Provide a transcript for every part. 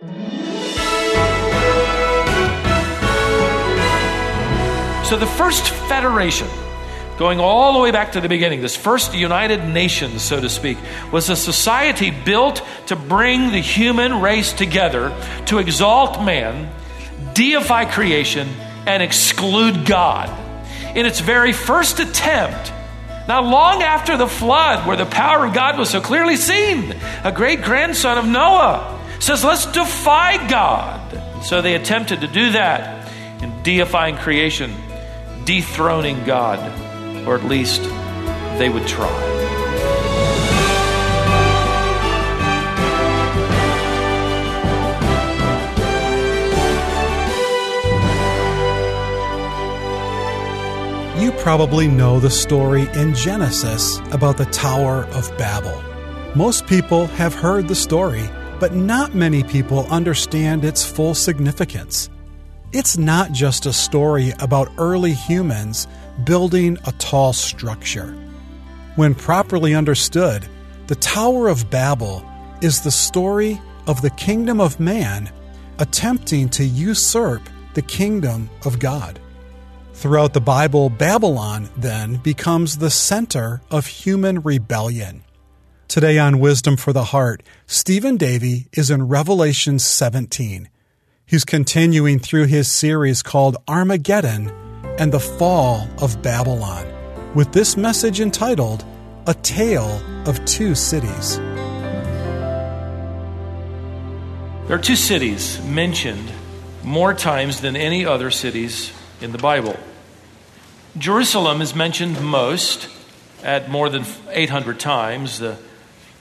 So, the first federation, going all the way back to the beginning, this first United Nations, so to speak, was a society built to bring the human race together to exalt man, deify creation, and exclude God. In its very first attempt, not long after the flood, where the power of God was so clearly seen, a great grandson of Noah says, Let's defy God. And So they attempted to do that in deifying creation dethroning God, or at least they would try. You probably know the story in Genesis about the Tower of Babel. Most people have heard the story, but not many people understand its full significance. It's not just a story about early humans building a tall structure. When properly understood, the Tower of Babel is the story of the kingdom of man attempting to usurp the kingdom of God. Throughout the Bible, Babylon then becomes the center of human rebellion. Today on Wisdom for the Heart, Stephen Davey is in Revelation 17 He's continuing through his series called Armageddon and the Fall of Babylon with this message entitled A Tale of Two Cities. There are two cities mentioned more times than any other cities in the Bible. Jerusalem is mentioned most at more than 800 times. The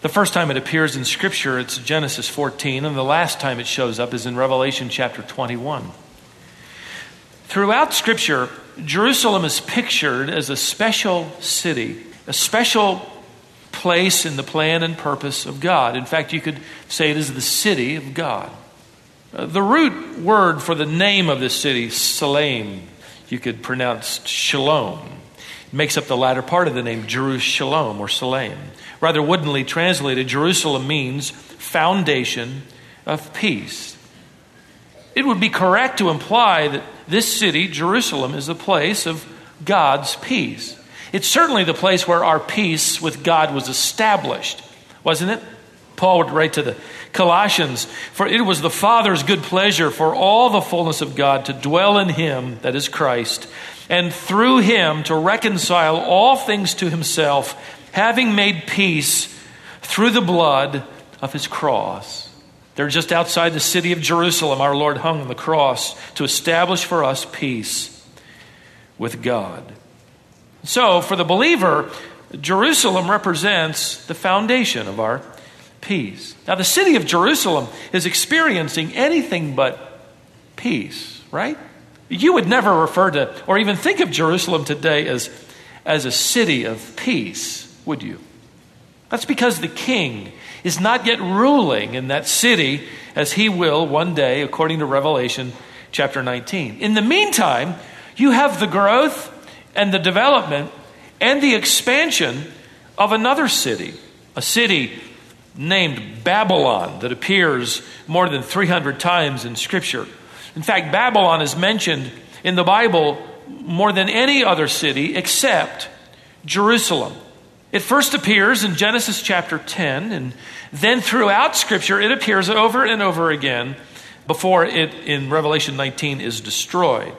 the first time it appears in Scripture, it's Genesis 14, and the last time it shows up is in Revelation chapter 21. Throughout Scripture, Jerusalem is pictured as a special city, a special place in the plan and purpose of God. In fact, you could say it is the city of God. Uh, the root word for the name of this city, Salem, you could pronounce Shalom, makes up the latter part of the name, Jerusalem or Salem. Rather woodenly translated, Jerusalem means foundation of peace. It would be correct to imply that this city, Jerusalem, is the place of God's peace. It's certainly the place where our peace with God was established, wasn't it? Paul would write to the Colossians, For it was the Father's good pleasure for all the fullness of God to dwell in him, that is Christ, and through him to reconcile all things to himself having made peace through the blood of his cross. They're just outside the city of Jerusalem. Our Lord hung on the cross to establish for us peace with God. So, for the believer, Jerusalem represents the foundation of our peace. Now, the city of Jerusalem is experiencing anything but peace, right? You would never refer to or even think of Jerusalem today as, as a city of peace would you? That's because the king is not yet ruling in that city as he will one day, according to Revelation chapter 19. In the meantime, you have the growth and the development and the expansion of another city, a city named Babylon that appears more than 300 times in Scripture. In fact, Babylon is mentioned in the Bible more than any other city except Jerusalem. It first appears in Genesis chapter 10, and then throughout Scripture, it appears over and over again before it in Revelation 19 is destroyed.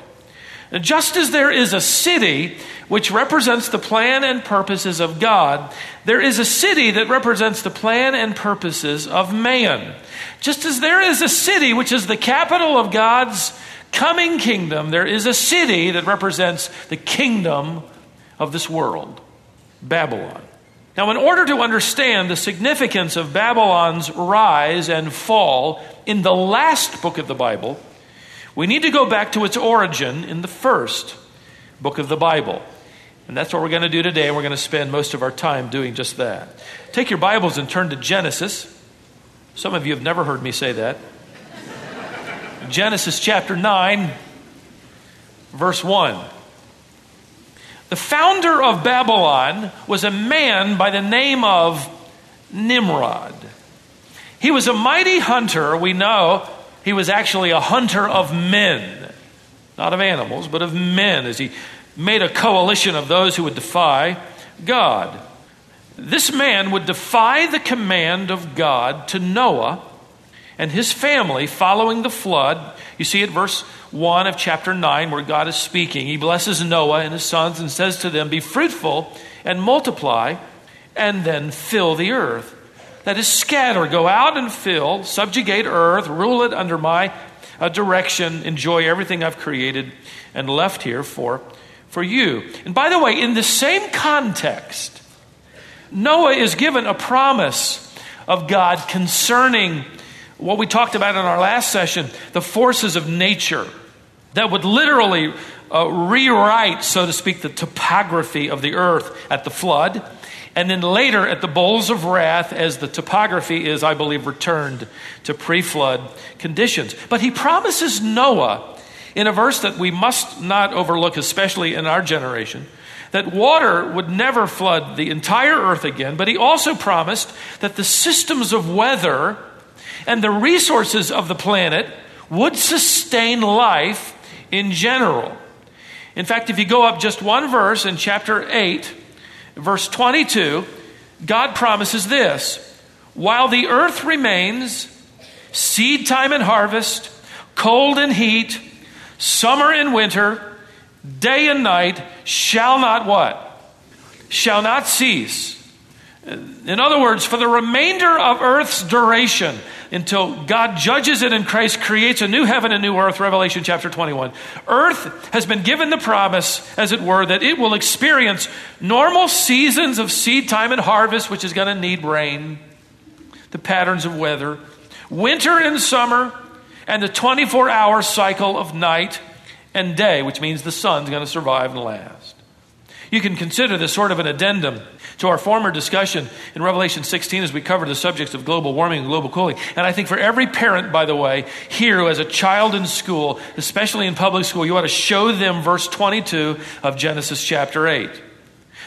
Just as there is a city which represents the plan and purposes of God, there is a city that represents the plan and purposes of man. Just as there is a city which is the capital of God's coming kingdom, there is a city that represents the kingdom of this world. Babylon. Now, in order to understand the significance of Babylon's rise and fall in the last book of the Bible, we need to go back to its origin in the first book of the Bible. And that's what we're going to do today. We're going to spend most of our time doing just that. Take your Bibles and turn to Genesis. Some of you have never heard me say that. Genesis chapter 9, verse 1. The founder of Babylon was a man by the name of Nimrod. He was a mighty hunter. We know he was actually a hunter of men, not of animals, but of men, as he made a coalition of those who would defy God. This man would defy the command of God to Noah and his family following the flood. You see it, verse 1 of chapter 9, where God is speaking. He blesses Noah and his sons and says to them, Be fruitful and multiply, and then fill the earth. That is, scatter, go out and fill, subjugate earth, rule it under my uh, direction, enjoy everything I've created and left here for, for you. And by the way, in the same context, Noah is given a promise of God concerning what we talked about in our last session the forces of nature that would literally uh, rewrite, so to speak, the topography of the earth at the flood. And then later at the bowls of wrath, as the topography is, I believe, returned to pre flood conditions. But he promises Noah, in a verse that we must not overlook, especially in our generation, that water would never flood the entire earth again. But he also promised that the systems of weather and the resources of the planet would sustain life in general. In fact, if you go up just one verse in chapter 8, verse 22, God promises this While the earth remains, seed time and harvest, cold and heat, summer and winter, day and night shall not what? Shall not cease. In other words, for the remainder of earth's duration, until God judges it and Christ creates a new heaven and new earth, Revelation chapter 21. Earth has been given the promise, as it were, that it will experience normal seasons of seed time and harvest, which is going to need rain, the patterns of weather, winter and summer, and the 24 hour cycle of night and day, which means the sun's going to survive and last. You can consider this sort of an addendum to our former discussion in Revelation 16 as we covered the subjects of global warming and global cooling. And I think for every parent, by the way, here who has a child in school, especially in public school, you ought to show them verse 22 of Genesis chapter 8.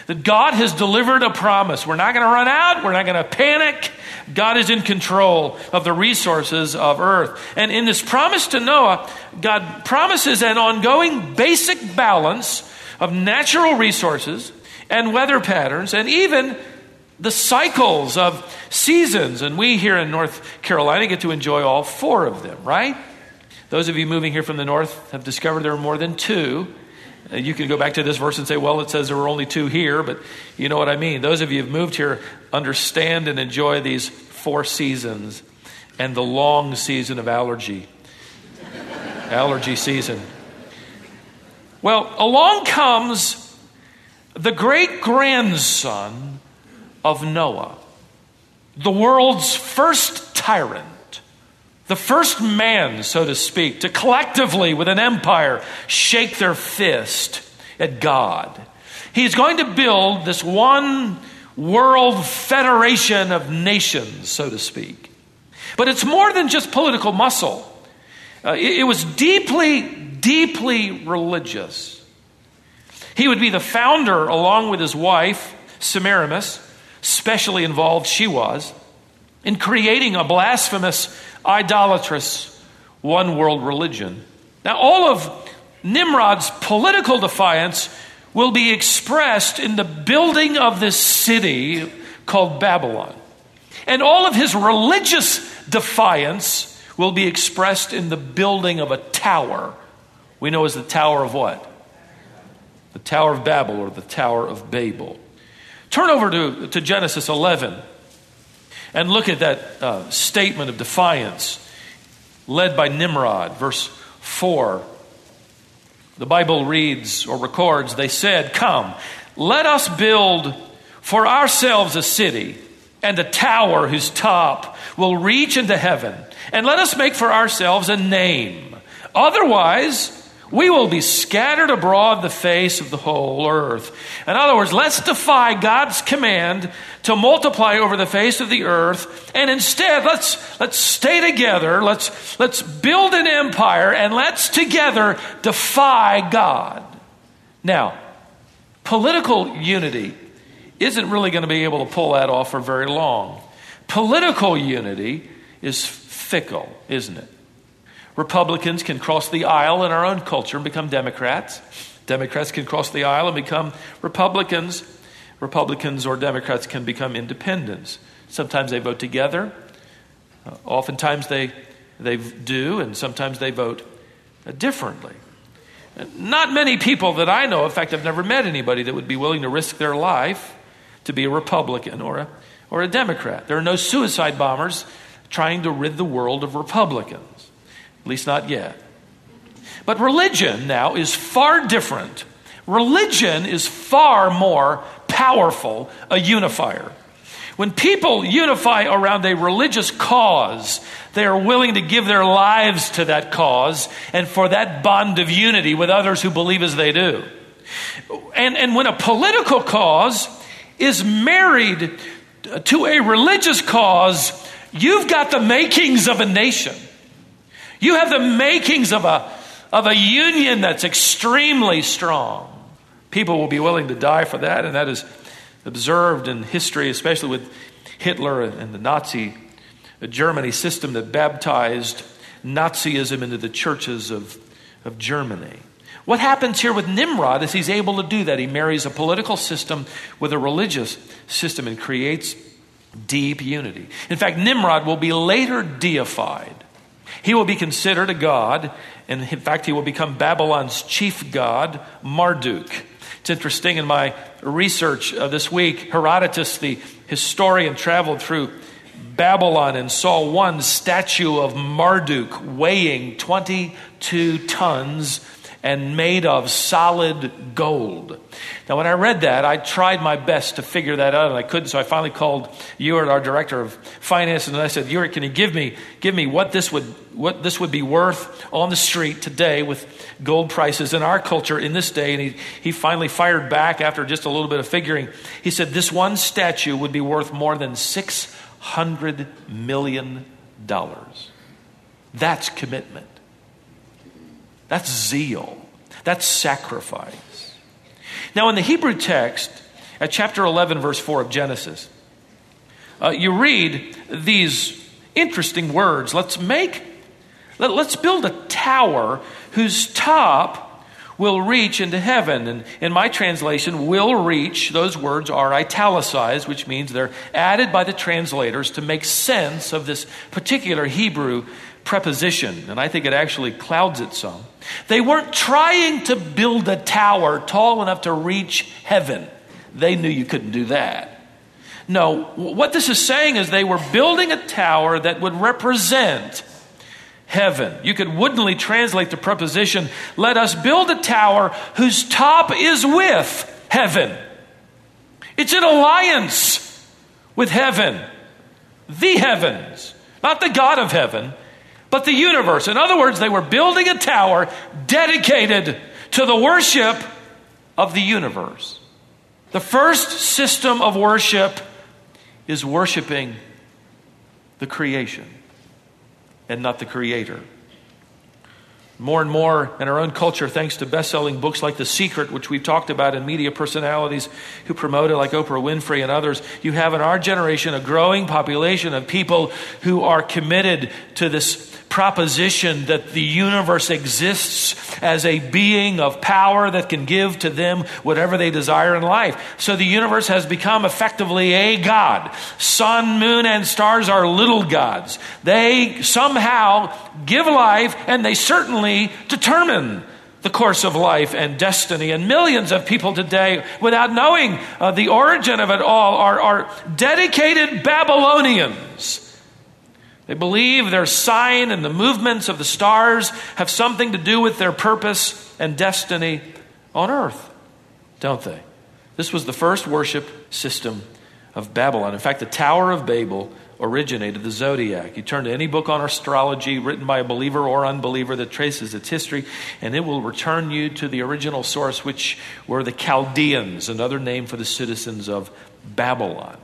That God has delivered a promise. We're not going to run out. We're not going to panic. God is in control of the resources of earth. And in this promise to Noah, God promises an ongoing basic balance of natural resources and weather patterns and even the cycles of seasons. And we here in North Carolina get to enjoy all four of them, right? Those of you moving here from the north have discovered there are more than two. Uh, you can go back to this verse and say, well, it says there were only two here, but you know what I mean. Those of you who've moved here understand and enjoy these four seasons and the long season of allergy. allergy season. Well, along comes the great grandson of Noah, the world's first tyrant, the first man, so to speak, to collectively, with an empire, shake their fist at God. He's going to build this one world federation of nations, so to speak. But it's more than just political muscle, uh, it, it was deeply, deeply religious. He would be the founder, along with his wife, Semiramis, specially involved she was, in creating a blasphemous, idolatrous, one world religion. Now, all of Nimrod's political defiance will be expressed in the building of this city called Babylon. And all of his religious defiance will be expressed in the building of a tower. We know as the Tower of what? the Tower of Babel or the Tower of Babel. Turn over to, to Genesis 11 and look at that uh, statement of defiance led by Nimrod, verse 4. The Bible reads or records, they said, Come, let us build for ourselves a city and a tower whose top will reach into heaven, and let us make for ourselves a name. Otherwise, we will be scattered abroad the face of the whole earth. In other words, let's defy God's command to multiply over the face of the earth, and instead let's let's stay together, let's let's build an empire, and let's together defy God. Now, political unity isn't really going to be able to pull that off for very long. Political unity is fickle, isn't it? Republicans can cross the aisle in our own culture and become Democrats. Democrats can cross the aisle and become Republicans. Republicans or Democrats can become independents. Sometimes they vote together. Uh, oftentimes they, they do, and sometimes they vote uh, differently. Not many people that I know, in fact, I've never met anybody that would be willing to risk their life to be a Republican or a, or a Democrat. There are no suicide bombers trying to rid the world of Republicans, at least not yet. But religion now is far different. Religion is far more powerful a unifier. When people unify around a religious cause, they are willing to give their lives to that cause and for that bond of unity with others who believe as they do. And, and when a political cause is married to a religious cause, you've got the makings of a nation. You have the makings of a, of a union that's extremely strong. People will be willing to die for that, and that is observed in history, especially with Hitler and the Nazi uh, Germany system that baptized Nazism into the churches of, of Germany. What happens here with Nimrod is he's able to do that. He marries a political system with a religious system and creates deep unity. In fact, Nimrod will be later deified. He will be considered a god, and in fact, he will become Babylon's chief god, Marduk. It's interesting in my research uh, this week, Herodotus, the historian, traveled through Babylon and saw one statue of Marduk weighing 22 tons and made of solid gold. Now, when I read that, I tried my best to figure that out, and I couldn't. So I finally called Ewart, our director of finance, and I said, "Ewart, can you give me give me what this would what this would be worth on the street today with gold prices in our culture in this day?" And he he finally fired back after just a little bit of figuring. He said, "This one statue would be worth more than six hundred million dollars. That's commitment." That's zeal. That's sacrifice. Now, in the Hebrew text, at chapter 11, verse 4 of Genesis, uh, you read these interesting words. Let's make, let, let's build a tower whose top will reach into heaven. And in my translation, will reach, those words are italicized, which means they're added by the translators to make sense of this particular Hebrew preposition, and I think it actually clouds it some. They weren't trying to build a tower tall enough to reach heaven. They knew you couldn't do that. No, what this is saying is they were building a tower that would represent heaven. You could woodenly translate the preposition, let us build a tower whose top is with heaven. It's an alliance with heaven, the heavens, not the God of heaven, but the universe. In other words, they were building a tower dedicated to the worship of the universe. The first system of worship is worshiping the creation and not the creator. More and more in our own culture, thanks to best selling books like The Secret, which we've talked about, and media personalities who promote it, like Oprah Winfrey and others, you have in our generation a growing population of people who are committed to this proposition that the universe exists as a being of power that can give to them whatever they desire in life. So the universe has become effectively a God. Sun, moon, and stars are little gods. They somehow give life and they certainly determine the course of life and destiny. And millions of people today, without knowing uh, the origin of it all, are, are dedicated Babylonians they believe their sign and the movements of the stars have something to do with their purpose and destiny on earth, don't they? This was the first worship system of Babylon. In fact, the Tower of Babel originated the zodiac. You turn to any book on astrology written by a believer or unbeliever that traces its history, and it will return you to the original source, which were the Chaldeans, another name for the citizens of Babylon.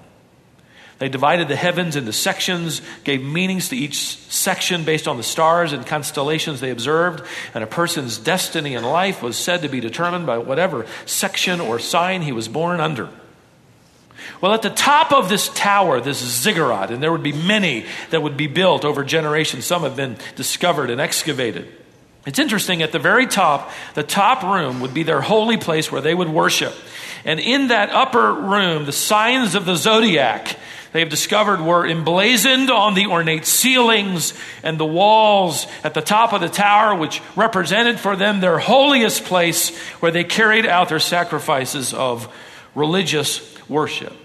They divided the heavens into sections, gave meanings to each section based on the stars and constellations they observed, and a person's destiny in life was said to be determined by whatever section or sign he was born under. Well, at the top of this tower, this ziggurat, and there would be many that would be built over generations, some have been discovered and excavated. It's interesting, at the very top, the top room would be their holy place where they would worship. And in that upper room, the signs of the zodiac they have discovered were emblazoned on the ornate ceilings and the walls at the top of the tower, which represented for them their holiest place where they carried out their sacrifices of religious worship.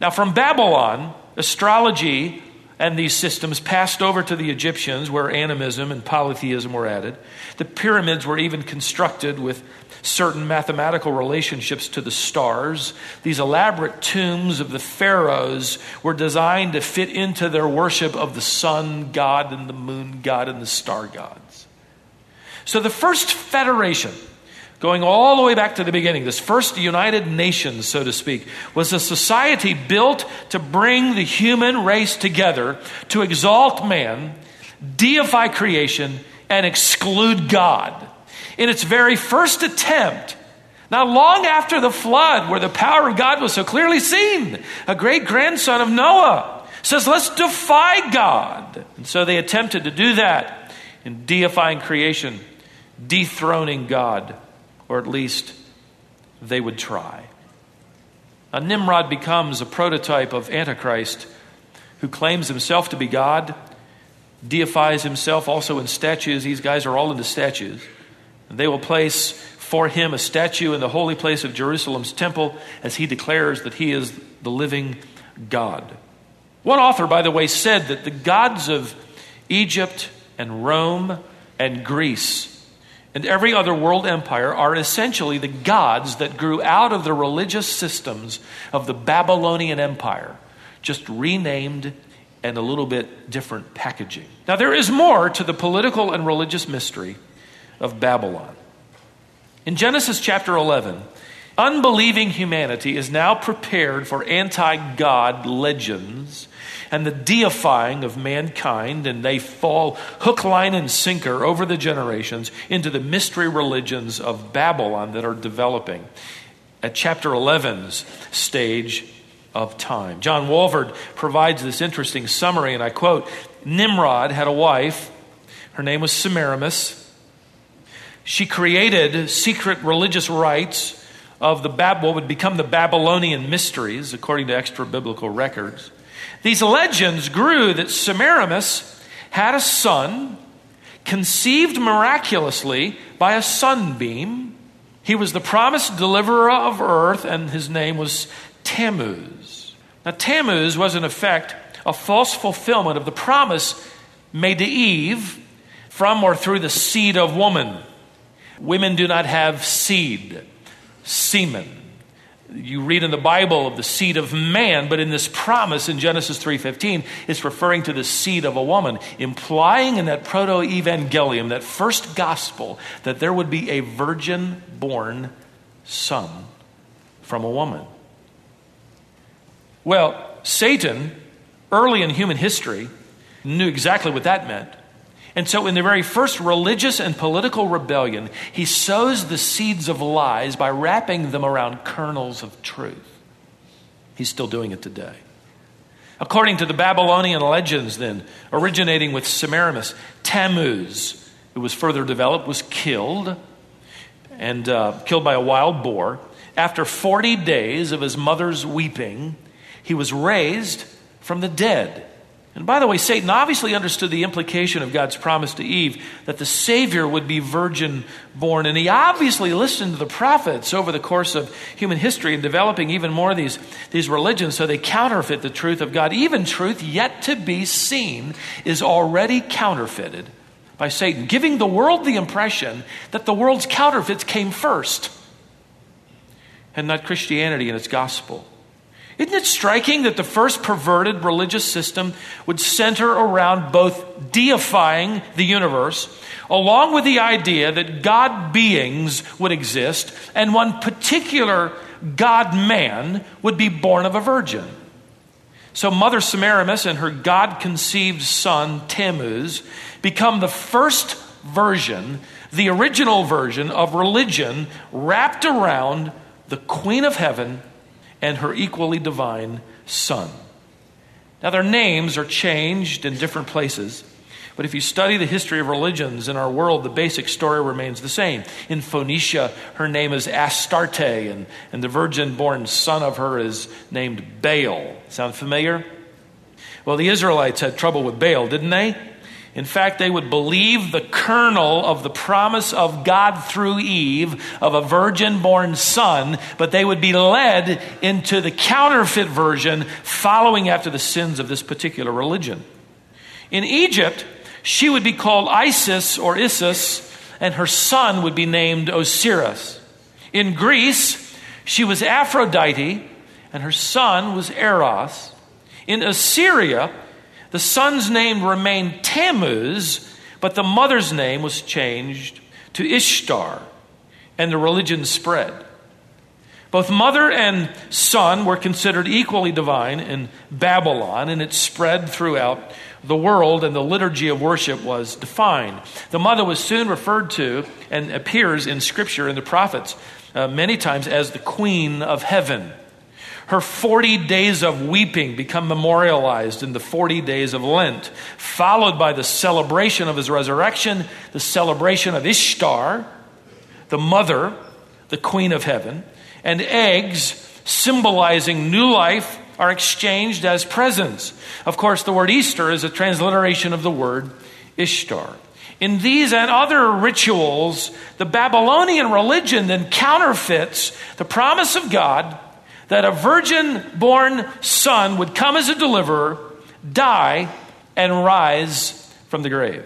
Now, from Babylon, astrology and these systems passed over to the Egyptians, where animism and polytheism were added. The pyramids were even constructed with certain mathematical relationships to the stars. These elaborate tombs of the pharaohs were designed to fit into their worship of the sun god and the moon god and the star gods. So the first federation, going all the way back to the beginning, this first United Nations, so to speak, was a society built to bring the human race together to exalt man, deify creation, and exclude God in its very first attempt, now, long after the flood, where the power of God was so clearly seen, a great grandson of Noah says, Let's defy God. And so they attempted to do that in deifying creation, dethroning God, or at least they would try. A Nimrod becomes a prototype of Antichrist who claims himself to be God, deifies himself also in statues. These guys are all into statues. They will place for him a statue in the holy place of Jerusalem's temple as he declares that he is the living God. One author, by the way, said that the gods of Egypt and Rome and Greece and every other world empire are essentially the gods that grew out of the religious systems of the Babylonian Empire, just renamed and a little bit different packaging. Now, there is more to the political and religious mystery of Babylon. In Genesis chapter 11, unbelieving humanity is now prepared for anti God legends and the deifying of mankind, and they fall hook, line, and sinker over the generations into the mystery religions of Babylon that are developing at chapter 11's stage of time. John Walvoord provides this interesting summary, and I quote Nimrod had a wife, her name was Semiramis. She created secret religious rites of the Bab- what would become the Babylonian mysteries, according to extra biblical records. These legends grew that Semiramis had a son conceived miraculously by a sunbeam. He was the promised deliverer of earth, and his name was Tammuz. Now, Tammuz was, in effect, a false fulfillment of the promise made to Eve from or through the seed of woman. Women do not have seed, semen. You read in the Bible of the seed of man, but in this promise in Genesis 3:15, it's referring to the seed of a woman, implying in that proto-evangelium, that first gospel, that there would be a virgin-born son from a woman. Well, Satan, early in human history, knew exactly what that meant. And so, in the very first religious and political rebellion, he sows the seeds of lies by wrapping them around kernels of truth. He's still doing it today. According to the Babylonian legends, then, originating with Semiramis, Tammuz, who was further developed, was killed and uh, killed by a wild boar. After 40 days of his mother's weeping, he was raised from the dead. And by the way, Satan obviously understood the implication of God's promise to Eve that the Savior would be virgin born. And he obviously listened to the prophets over the course of human history and developing even more of these, these religions so they counterfeit the truth of God. Even truth yet to be seen is already counterfeited by Satan, giving the world the impression that the world's counterfeits came first and not Christianity and its gospel. Isn't it striking that the first perverted religious system would center around both deifying the universe, along with the idea that God beings would exist, and one particular God man would be born of a virgin? So, Mother Semiramis and her God conceived son, Tammuz, become the first version, the original version of religion wrapped around the Queen of Heaven and her equally divine Son. Now, their names are changed in different places, but if you study the history of religions in our world, the basic story remains the same. In Phoenicia, her name is Astarte, and, and the virgin born son of her is named Baal. Sound familiar? Well, the Israelites had trouble with Baal, didn't they? In fact, they would believe the kernel of the promise of God through Eve of a virgin born son, but they would be led into the counterfeit version following after the sins of this particular religion. In Egypt, she would be called Isis or Isis, and her son would be named Osiris. In Greece, she was Aphrodite, and her son was Eros. In Assyria, the son's name remained Tammuz, but the mother's name was changed to Ishtar, and the religion spread. Both mother and son were considered equally divine in Babylon, and it spread throughout the world, and the liturgy of worship was defined. The mother was soon referred to and appears in Scripture and the prophets uh, many times as the Queen of Heaven. Her 40 days of weeping become memorialized in the 40 days of Lent, followed by the celebration of his resurrection, the celebration of Ishtar, the mother, the queen of heaven, and eggs symbolizing new life are exchanged as presents. Of course, the word Easter is a transliteration of the word Ishtar. In these and other rituals, the Babylonian religion then counterfeits the promise of God that a virgin born son would come as a deliverer, die, and rise from the grave.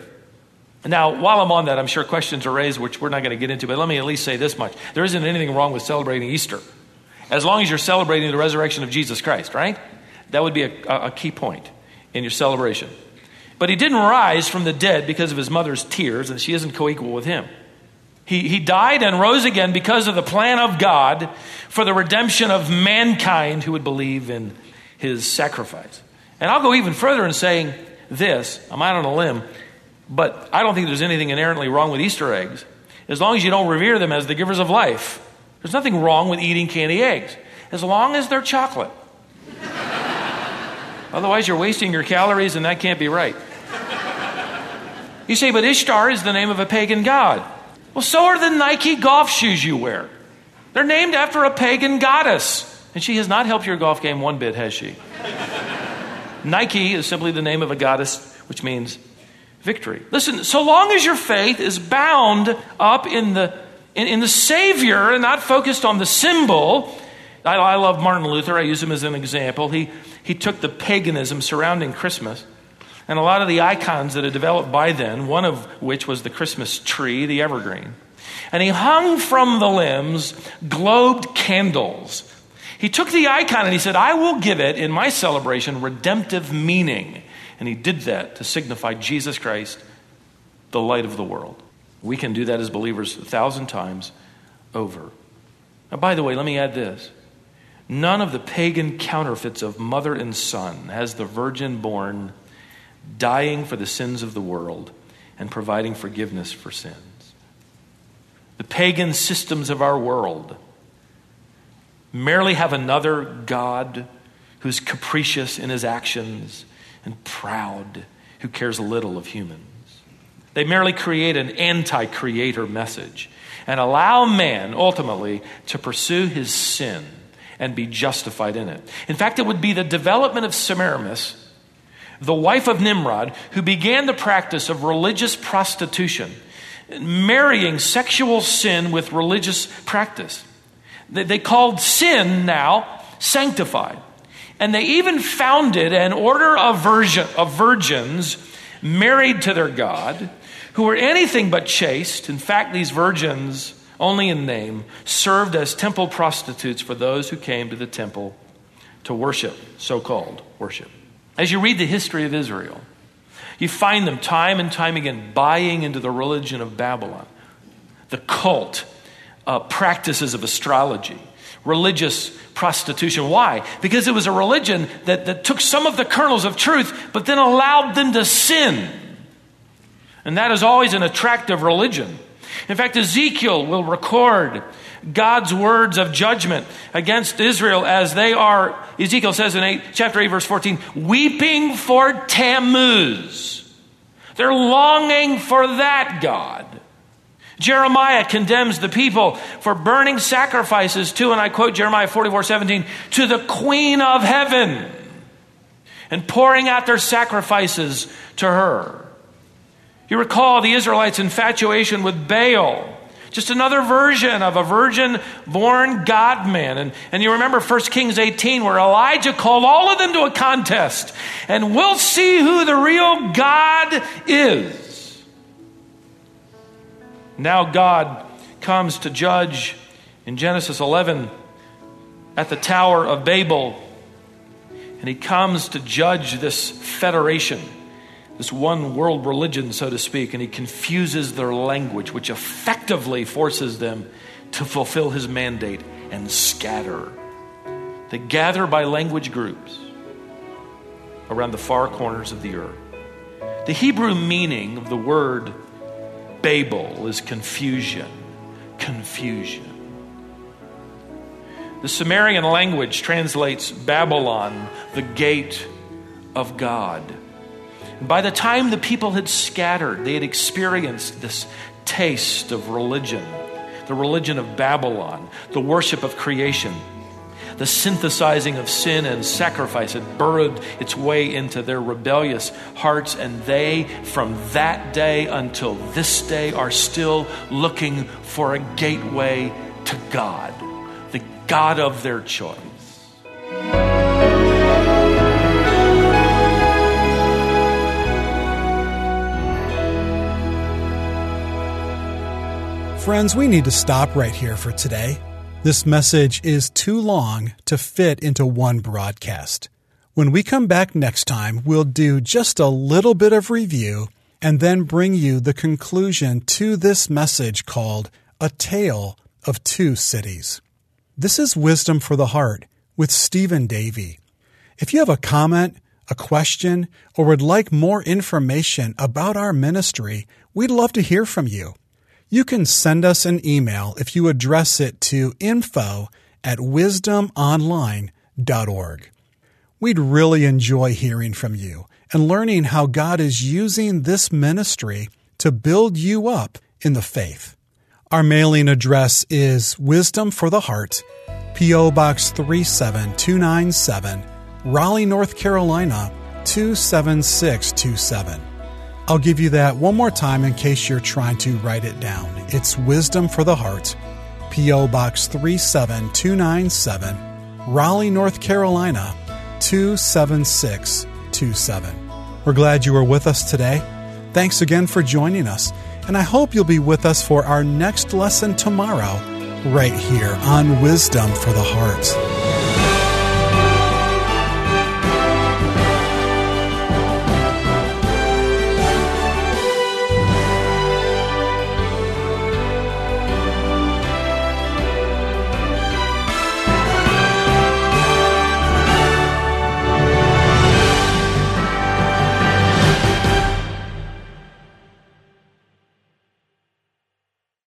Now, while I'm on that, I'm sure questions are raised, which we're not going to get into, but let me at least say this much. There isn't anything wrong with celebrating Easter, as long as you're celebrating the resurrection of Jesus Christ, right? That would be a, a key point in your celebration. But he didn't rise from the dead because of his mother's tears, and she isn't co equal with him. He, he died and rose again because of the plan of God for the redemption of mankind who would believe in his sacrifice. And I'll go even further in saying this I'm out on a limb, but I don't think there's anything inherently wrong with Easter eggs as long as you don't revere them as the givers of life. There's nothing wrong with eating candy eggs as long as they're chocolate. Otherwise, you're wasting your calories, and that can't be right. You say, but Ishtar is the name of a pagan god. Well, so are the Nike golf shoes you wear. They're named after a pagan goddess. And she has not helped your golf game one bit, has she? Nike is simply the name of a goddess, which means victory. Listen, so long as your faith is bound up in the, in, in the Savior and not focused on the symbol, I, I love Martin Luther. I use him as an example. He, he took the paganism surrounding Christmas and a lot of the icons that had developed by then, one of which was the Christmas tree, the evergreen. And he hung from the limbs globed candles. He took the icon and he said, I will give it in my celebration redemptive meaning. And he did that to signify Jesus Christ, the light of the world. We can do that as believers a thousand times over. Now, by the way, let me add this. None of the pagan counterfeits of mother and son has the virgin born dying for the sins of the world and providing forgiveness for sins. The pagan systems of our world merely have another God who's capricious in his actions and proud, who cares little of humans. They merely create an anti creator message and allow man ultimately to pursue his sin and be justified in it. In fact, it would be the development of Semiramis the wife of Nimrod, who began the practice of religious prostitution, marrying sexual sin with religious practice. They called sin now sanctified. And they even founded an order of, virgin, of virgins married to their God who were anything but chaste. In fact, these virgins, only in name, served as temple prostitutes for those who came to the temple to worship, so called worship. As you read the history of Israel, you find them time and time again buying into the religion of Babylon, the cult uh, practices of astrology, religious prostitution. Why? Because it was a religion that, that took some of the kernels of truth, but then allowed them to sin. And that is always an attractive religion. In fact, Ezekiel will record God's words of judgment against Israel as they are, Ezekiel says in 8, chapter 8, verse 14, weeping for Tammuz. They're longing for that God. Jeremiah condemns the people for burning sacrifices to, and I quote Jeremiah 44 17, to the queen of heaven and pouring out their sacrifices to her. You recall the Israelites' infatuation with Baal just another version of a virgin born God man. And, and you remember 1 Kings 18, where Elijah called all of them to a contest. And we'll see who the real God is. Now God comes to judge in Genesis 11 at the Tower of Babel. And he comes to judge this federation this one world religion, so to speak, and he confuses their language, which effectively forces them to fulfill his mandate and scatter. They gather by language groups around the far corners of the earth. The Hebrew meaning of the word Babel is confusion. Confusion. The Sumerian language translates Babylon, the gate of God. By the time the people had scattered, they had experienced this taste of religion the religion of Babylon, the worship of creation. The synthesizing of sin and sacrifice had burrowed its way into their rebellious hearts, and they, from that day until this day, are still looking for a gateway to God, the God of their choice. Friends, we need to stop right here for today. This message is too long to fit into one broadcast. When we come back next time, we'll do just a little bit of review and then bring you the conclusion to this message called A Tale of Two Cities. This is Wisdom for the Heart with Stephen Davey. If you have a comment, a question, or would like more information about our ministry, we'd love to hear from you. You can send us an email if you address it to info at wisdomonline.org. We'd really enjoy hearing from you and learning how God is using this ministry to build you up in the faith. Our mailing address is Wisdom for the Heart, P.O. Box 37297, Raleigh, North Carolina 27627. I'll give you that one more time in case you're trying to write it down. It's Wisdom for the Heart, P.O. Box 37297, Raleigh, North Carolina 27627. We're glad you were with us today. Thanks again for joining us, and I hope you'll be with us for our next lesson tomorrow, right here on Wisdom for the Heart.